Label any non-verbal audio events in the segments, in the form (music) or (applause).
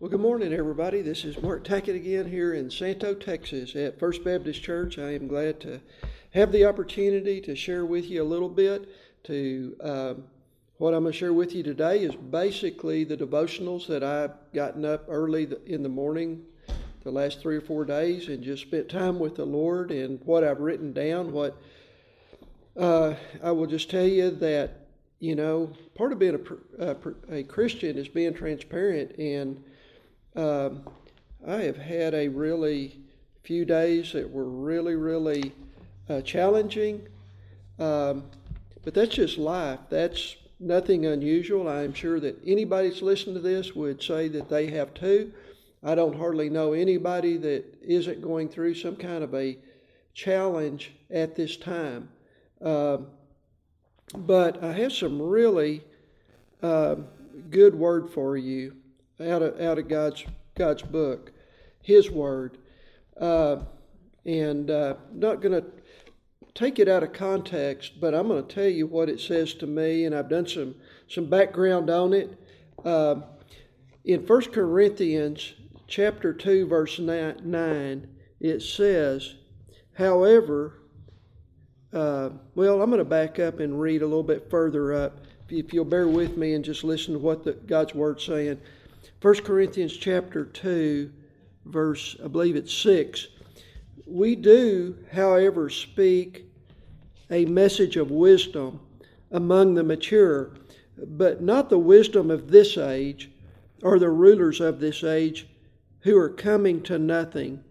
Well, good morning, everybody. This is Mark Tackett again here in Santo, Texas at First Baptist Church. I am glad to have the opportunity to share with you a little bit. To um, what I'm going to share with you today is basically the devotionals that I've gotten up early in the morning the last three or four days and just spent time with the Lord and what I've written down. What uh, I will just tell you that you know part of being a, a, a Christian is being transparent and um, I have had a really few days that were really, really uh, challenging. Um, but that's just life. That's nothing unusual. I'm sure that anybody that's listening to this would say that they have too. I don't hardly know anybody that isn't going through some kind of a challenge at this time. Um, but I have some really uh, good word for you out of out of God's God's book, His Word, uh, and uh, not going to take it out of context, but I'm going to tell you what it says to me, and I've done some some background on it. Uh, in 1 Corinthians chapter 2 verse 9, it says, however, uh, well, I'm going to back up and read a little bit further up. If you'll bear with me and just listen to what the, God's Word's saying. 1 Corinthians chapter 2, verse, I believe it's 6. We do, however, speak a message of wisdom among the mature, but not the wisdom of this age or the rulers of this age who are coming to nothing.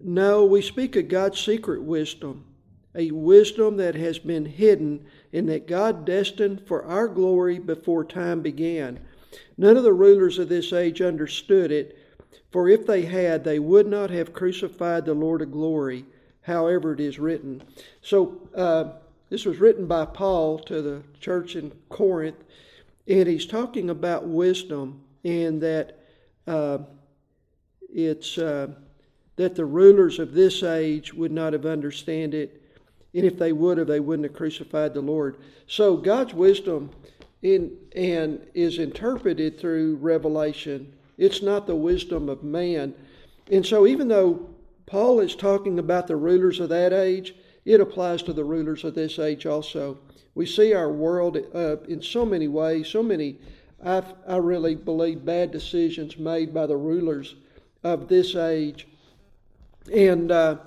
No, we speak of God's secret wisdom, a wisdom that has been hidden and that God destined for our glory before time began. None of the rulers of this age understood it, for if they had, they would not have crucified the Lord of glory, however it is written. So, uh, this was written by Paul to the church in Corinth, and he's talking about wisdom and that uh, it's uh, that the rulers of this age would not have understood it, and if they would have, they wouldn't have crucified the Lord. So God's wisdom in, and is interpreted through revelation. It's not the wisdom of man. And so, even though Paul is talking about the rulers of that age, it applies to the rulers of this age also. We see our world uh, in so many ways, so many, I, I really believe, bad decisions made by the rulers of this age. And, uh,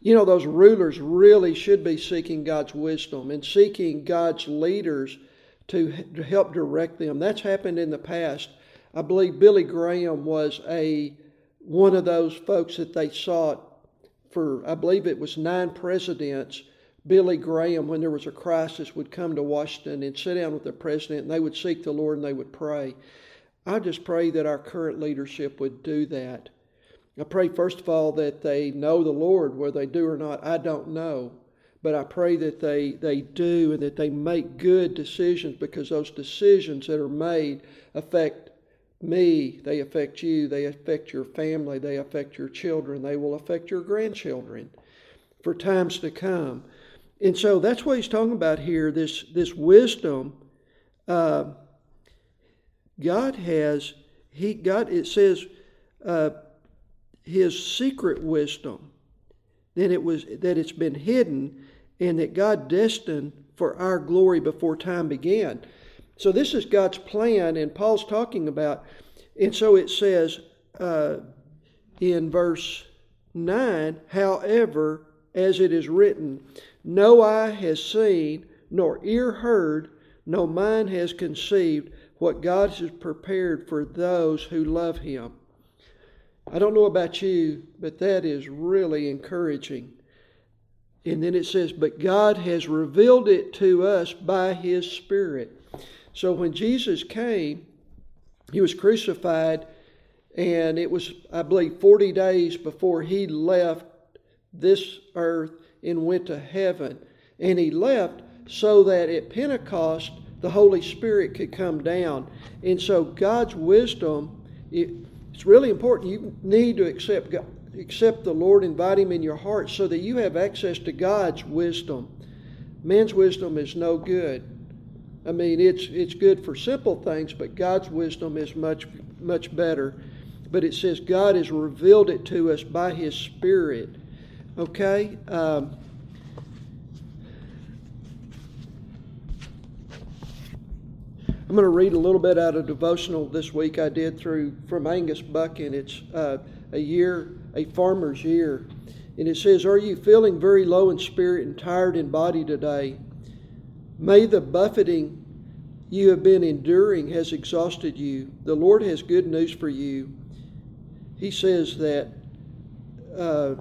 you know, those rulers really should be seeking God's wisdom and seeking God's leaders to, help direct them. That's happened in the past. I believe Billy Graham was a one of those folks that they sought for. I believe it was nine presidents. Billy Graham, when there was a crisis, would come to Washington and sit down with the president, and they would seek the Lord and they would pray. I just pray that our current leadership would do that. I pray, first of all, that they know the Lord. Whether they do or not, I don't know. But I pray that they, they do and that they make good decisions because those decisions that are made affect me, they affect you, they affect your family, they affect your children, they will affect your grandchildren for times to come. And so that's what he's talking about here this, this wisdom. Uh, God has, he God, it says, uh, his secret wisdom. Then it was that it's been hidden and that God destined for our glory before time began. So this is God's plan, and Paul's talking about. And so it says uh, in verse 9, however, as it is written, no eye has seen, nor ear heard, no mind has conceived what God has prepared for those who love Him. I don't know about you, but that is really encouraging. And then it says, But God has revealed it to us by His Spirit. So when Jesus came, He was crucified, and it was, I believe, 40 days before He left this earth and went to heaven. And He left so that at Pentecost, the Holy Spirit could come down. And so God's wisdom, it, it's really important. You need to accept God accept the Lord, invite Him in your heart so that you have access to God's wisdom. Man's wisdom is no good. I mean, it's, it's good for simple things, but God's wisdom is much much better. But it says God has revealed it to us by His Spirit. Okay? Um, I'm going to read a little bit out of devotional this week I did through from Angus Buchan, and It's uh, a year, a farmer's year. And it says, Are you feeling very low in spirit and tired in body today? May the buffeting you have been enduring has exhausted you. The Lord has good news for you. He says that uh,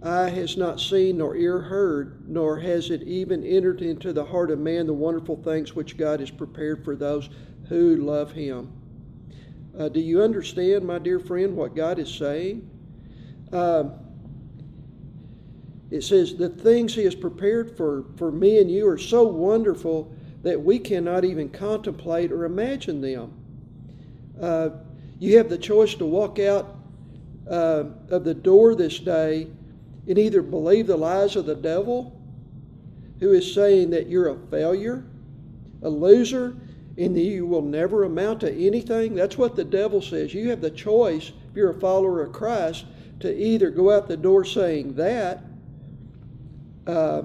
eye has not seen, nor ear heard, nor has it even entered into the heart of man the wonderful things which God has prepared for those who love Him. Uh, do you understand, my dear friend, what God is saying? Uh, it says, The things He has prepared for, for me and you are so wonderful that we cannot even contemplate or imagine them. Uh, you have the choice to walk out uh, of the door this day and either believe the lies of the devil, who is saying that you're a failure, a loser, and you will never amount to anything. That's what the devil says. You have the choice, if you're a follower of Christ, to either go out the door saying that, uh,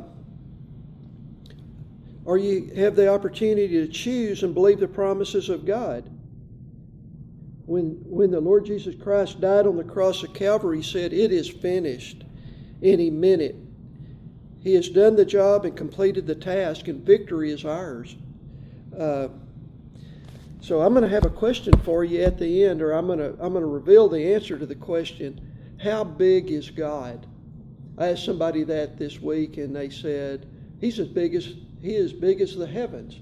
or you have the opportunity to choose and believe the promises of God. When, when the Lord Jesus Christ died on the cross of Calvary, he said, It is finished any minute. He has done the job and completed the task, and victory is ours. Uh, so I'm going to have a question for you at the end, or I'm going to I'm going to reveal the answer to the question: How big is God? I asked somebody that this week, and they said He's as big as He is big as the heavens,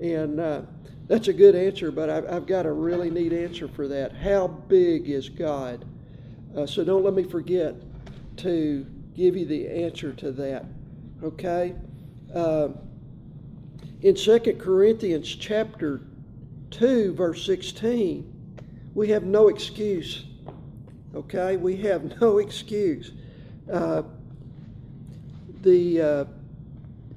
and uh, that's a good answer. But I've, I've, got a really neat answer for that. How big is God? Uh, so don't let me forget to give you the answer to that. Okay? Uh, in 2 Corinthians chapter 2, verse 16, we have no excuse. Okay? We have (laughs) no excuse. Uh, the uh,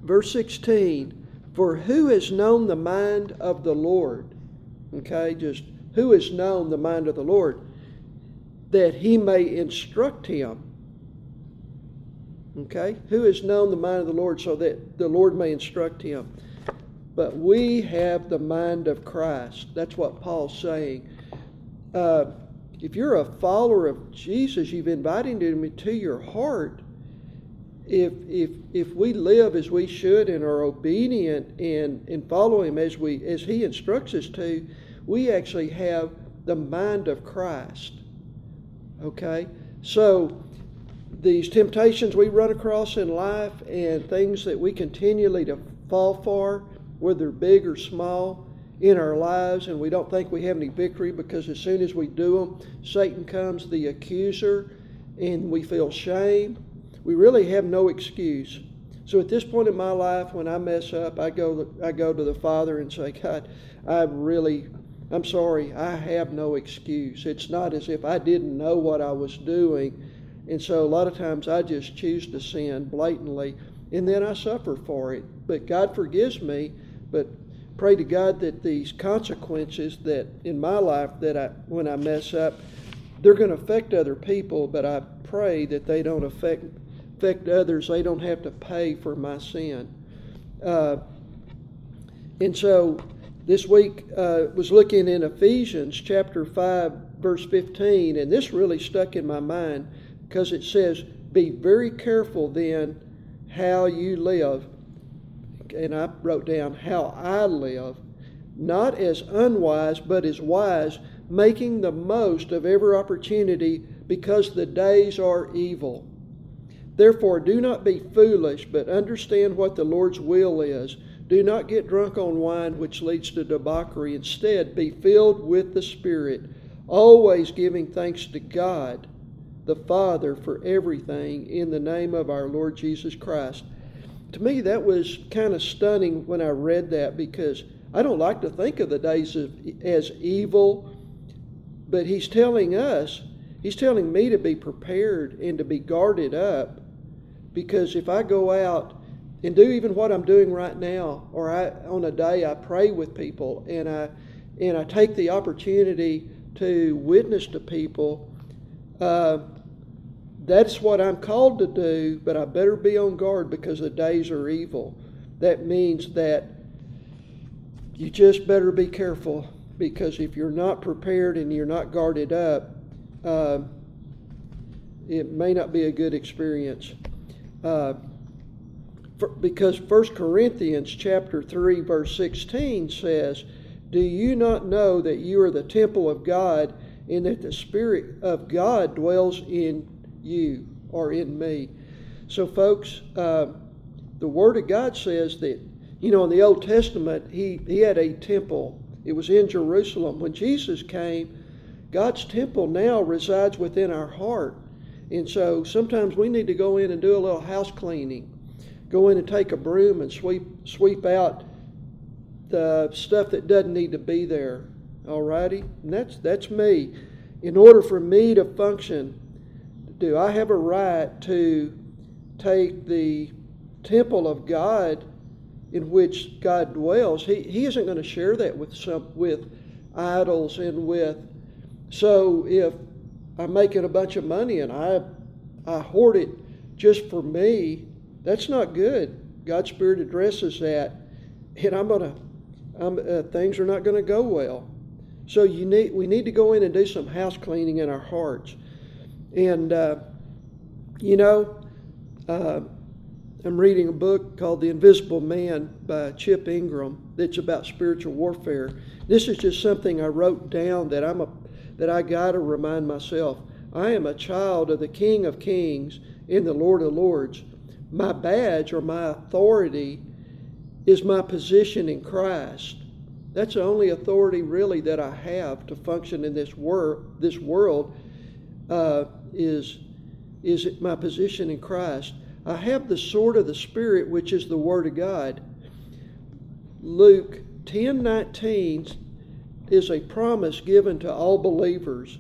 verse 16, for who has known the mind of the Lord? Okay, just who has known the mind of the Lord that he may instruct him? Okay? Who has known the mind of the Lord so that the Lord may instruct him? But we have the mind of Christ. That's what Paul's saying. Uh, if you're a follower of Jesus, you've invited him into your heart. If, if, if we live as we should and are obedient and, and follow him as, we, as he instructs us to, we actually have the mind of Christ. Okay? So these temptations we run across in life and things that we continually to fall for, whether big or small, in our lives, and we don't think we have any victory because as soon as we do them, Satan comes, the accuser, and we feel shame. We really have no excuse. So at this point in my life, when I mess up, I go I go to the Father and say, God, I really, I'm sorry, I have no excuse. It's not as if I didn't know what I was doing and so a lot of times I just choose to sin blatantly and then I suffer for it. But God forgives me, but pray to God that these consequences that in my life that I when I mess up, they're going to affect other people, but I pray that they don't affect affect others. They don't have to pay for my sin. Uh, and so this week uh, was looking in Ephesians chapter 5, verse 15, and this really stuck in my mind because it says, Be very careful then how you live. And I wrote down how I live, not as unwise, but as wise, making the most of every opportunity because the days are evil. Therefore, do not be foolish, but understand what the Lord's will is. Do not get drunk on wine, which leads to debauchery. Instead, be filled with the Spirit, always giving thanks to God the Father for everything in the name of our Lord Jesus Christ. To me, that was kind of stunning when I read that because I don't like to think of the days of, as evil, but He's telling us, He's telling me to be prepared and to be guarded up because if I go out and do even what I'm doing right now, or I, on a day I pray with people and I and I take the opportunity to witness to people, uh, that's what I'm called to do, but I better be on guard because the days are evil. That means that you just better be careful because if you're not prepared and you're not guarded up, uh, it may not be a good experience. Uh, for, because 1 Corinthians chapter 3 verse 16 says, "Do you not know that you are the temple of God and that the spirit of God dwells in you or in me?" So folks, uh, the word of God says that you know in the Old Testament he he had a temple. It was in Jerusalem. When Jesus came, God's temple now resides within our heart. And so sometimes we need to go in and do a little house cleaning. Go in and take a broom and sweep sweep out the stuff that doesn't need to be there. Alrighty? And that's that's me. In order for me to function, do I have a right to take the temple of God in which God dwells? He, he isn't going to share that with some with idols and with so if I'm making a bunch of money and I, I hoard it just for me, that's not good. God's Spirit addresses that, and I'm gonna, I'm, uh, things are not going to go well. So you need, we need to go in and do some house cleaning in our hearts, and uh, you know, uh, I'm reading a book called The Invisible Man by Chip Ingram that's about spiritual warfare. This is just something I wrote down that I'm a that I got to remind myself I am a child of the King of Kings and the Lord of Lords. My badge or my authority is my position in Christ. That's the only authority really that I have to function in this world. This world uh, is is my position in Christ. I have the sword of the Spirit, which is the Word of God. Luke ten nineteen is a promise given to all believers.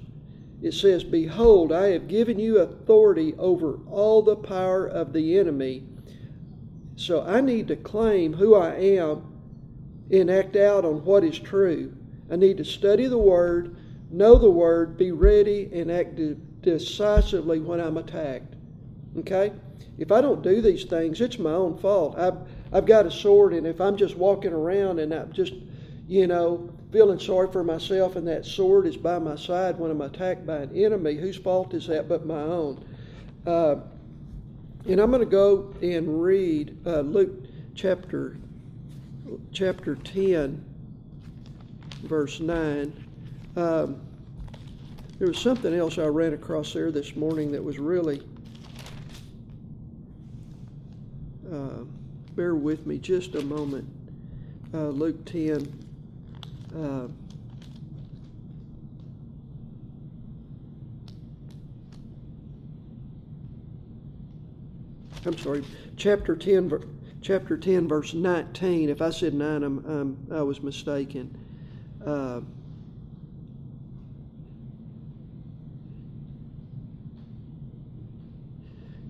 It says, Behold, I have given you authority over all the power of the enemy. So I need to claim who I am and act out on what is true. I need to study the Word, know the Word, be ready, and act decisively when I'm attacked. Okay? If I don't do these things, it's my own fault. I've, I've got a sword, and if I'm just walking around and I'm just, you know, feeling sorry for myself and that sword is by my side when I'm attacked by an enemy, whose fault is that but my own? Uh, and I'm going to go and read uh, Luke chapter chapter 10, verse 9. Um, there was something else I ran across there this morning that was really. Uh, bear with me just a moment. Uh, Luke 10, uh, I'm sorry, chapter 10, chapter 10, verse 19. If I said 9, I'm, I'm i was mistaken. Uh,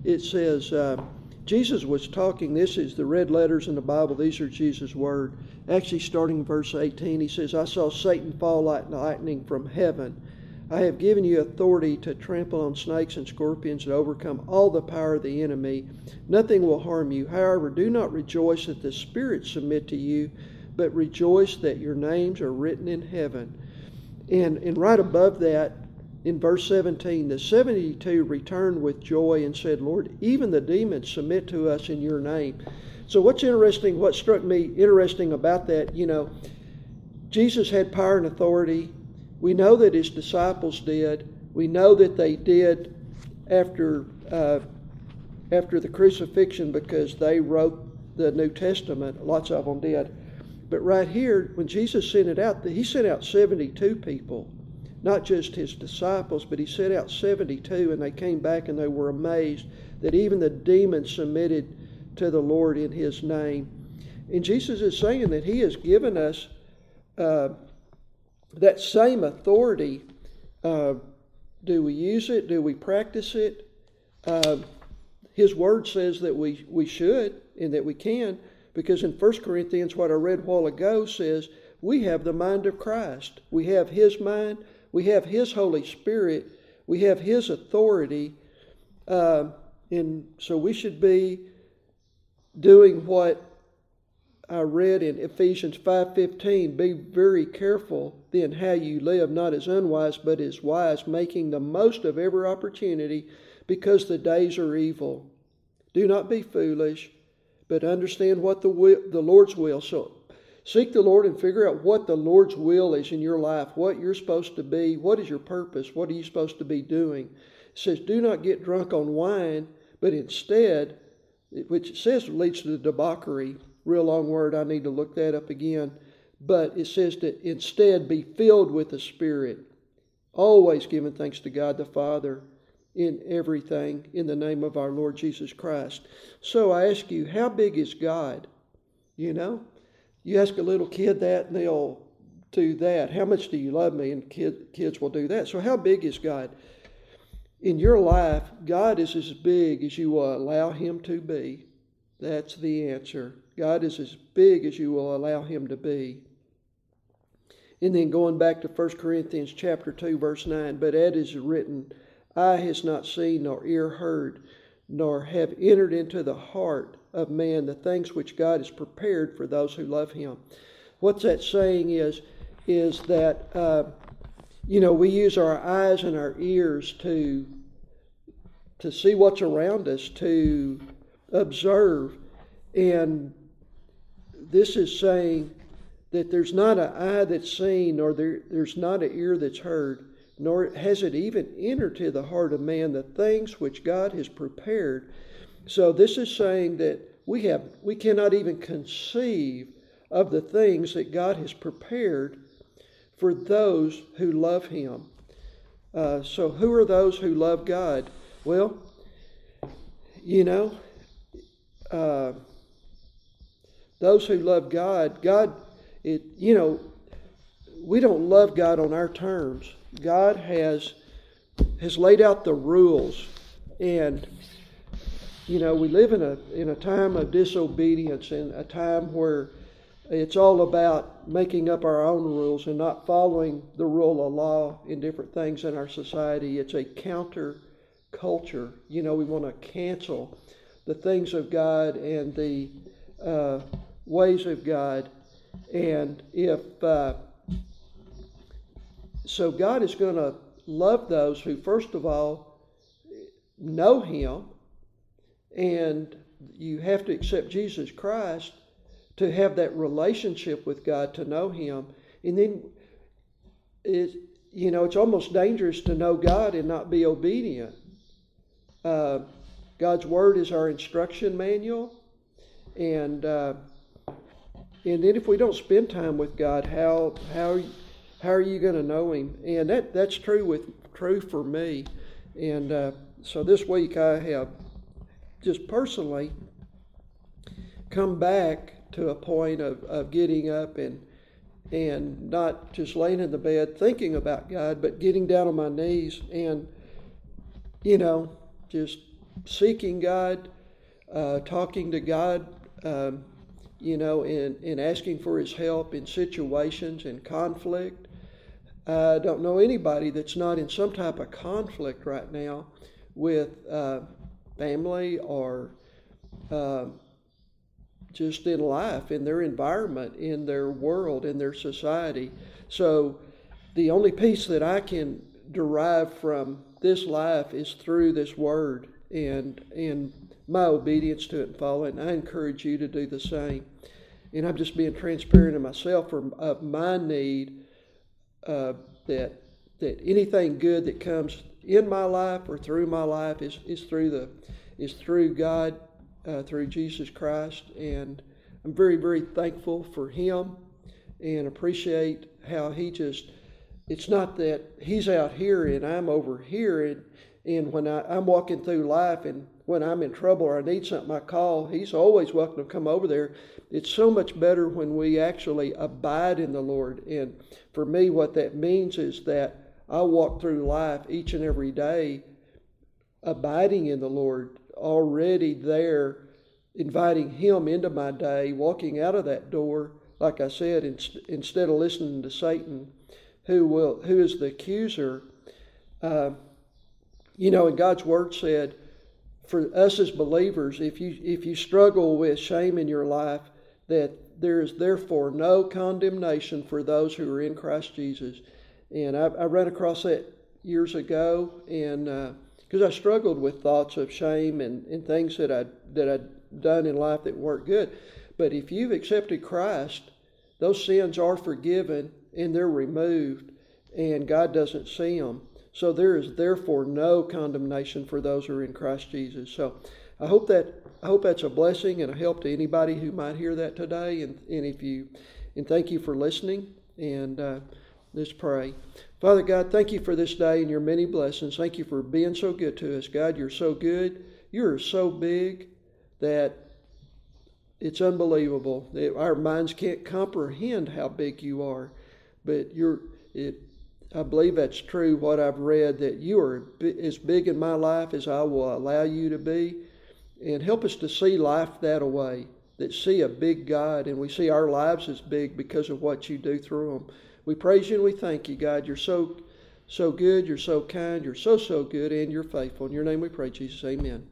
it says, uh, Jesus was talking, this is the red letters in the Bible, these are Jesus' word. Actually, starting in verse 18, he says, I saw Satan fall like lightning from heaven. I have given you authority to trample on snakes and scorpions and overcome all the power of the enemy. Nothing will harm you. However, do not rejoice that the spirits submit to you, but rejoice that your names are written in heaven. And, and right above that, in verse 17, the 72 returned with joy and said, Lord, even the demons submit to us in your name. So, what's interesting, what struck me interesting about that, you know, Jesus had power and authority. We know that his disciples did. We know that they did after, uh, after the crucifixion because they wrote the New Testament. Lots of them did. But right here, when Jesus sent it out, he sent out 72 people not just his disciples, but he sent out 72, and they came back and they were amazed that even the demons submitted to the Lord in his name. And Jesus is saying that he has given us uh, that same authority. Uh, do we use it? Do we practice it? Uh, his word says that we, we should and that we can, because in 1 Corinthians, what I read a while ago says, we have the mind of Christ. We have His mind. We have His Holy Spirit. We have His authority. Uh, and so we should be doing what I read in Ephesians 5:15, be very careful then how you live, not as unwise, but as wise, making the most of every opportunity, because the days are evil. Do not be foolish, but understand what the will, the Lord's will. So seek the Lord and figure out what the Lord's will is in your life, what you're supposed to be, what is your purpose, what are you supposed to be doing. It says, do not get drunk on wine, but instead, which it says leads to the debauchery real long word. I need to look that up again. But it says to instead be filled with the Spirit, always giving thanks to God the Father in everything in the name of our Lord Jesus Christ. So I ask you, how big is God? You know, you ask a little kid that and they'll do that. How much do you love me? And kid, kids will do that. So, how big is God? In your life, God is as big as you will allow Him to be. That's the answer. God is as big as you will allow him to be. And then going back to 1 Corinthians chapter 2 verse 9, but as is written, eye has not seen nor ear heard, nor have entered into the heart of man the things which God has prepared for those who love him. What's that saying is, is that, uh, you know, we use our eyes and our ears to, to see what's around us, to observe. And this is saying that there's not an eye that's seen, nor there, there's not an ear that's heard, nor has it even entered to the heart of man the things which God has prepared. So this is saying that we have we cannot even conceive of the things that God has prepared for those who love Him. Uh, so who are those who love God? Well, you know. Uh, those who love God, God, it, you know, we don't love God on our terms. God has has laid out the rules, and you know we live in a in a time of disobedience, in a time where it's all about making up our own rules and not following the rule of law in different things in our society. It's a counter culture. You know, we want to cancel the things of God and the uh, ways of God. And if uh, so, God is going to love those who, first of all, know Him, and you have to accept Jesus Christ to have that relationship with God, to know Him. And then, it, you know, it's almost dangerous to know God and not be obedient. Uh, God's Word is our instruction manual, and uh, and then if we don't spend time with God, how how how are you going to know Him? And that that's true with true for me. And uh, so this week I have just personally come back to a point of, of getting up and and not just laying in the bed thinking about God, but getting down on my knees and you know just seeking God, uh, talking to God. Um, you know, and, in asking for his help in situations in conflict. I don't know anybody that's not in some type of conflict right now with uh, family or uh, just in life, in their environment, in their world, in their society. So the only peace that I can derive from this life is through this word and and my obedience to it and following. I encourage you to do the same. And I'm just being transparent to myself for of my need uh, that that anything good that comes in my life or through my life is, is through the is through God, uh, through Jesus Christ, and I'm very very thankful for Him and appreciate how He just. It's not that He's out here and I'm over here, and, and when I, I'm walking through life and when I'm in trouble or I need something, I call. He's always welcome to come over there. It's so much better when we actually abide in the Lord. And for me, what that means is that I walk through life each and every day abiding in the Lord, already there, inviting Him into my day, walking out of that door like I said, in, instead of listening to Satan, who will who is the accuser, uh, you know, and God's word said, for us as believers, if you if you struggle with shame in your life, that there is therefore no condemnation for those who are in Christ Jesus. And I, I ran across that years ago, and because uh, I struggled with thoughts of shame and, and things that I that I'd done in life that weren't good. But if you've accepted Christ, those sins are forgiven and they're removed, and God doesn't see them. So there is therefore no condemnation for those who are in Christ Jesus. So I hope that I hope that's a blessing and a help to anybody who might hear that today. And, and if you and thank you for listening. And uh, let's pray. Father God, thank you for this day and your many blessings. Thank you for being so good to us. God, you're so good. You're so big that it's unbelievable. Our minds can't comprehend how big you are. But you're it I believe that's true what I've read that you are as big in my life as I will allow you to be and help us to see life that way that see a big God and we see our lives as big because of what you do through them. We praise you and we thank you, God. You're so so good, you're so kind, you're so so good and you're faithful. In your name we pray, Jesus. Amen.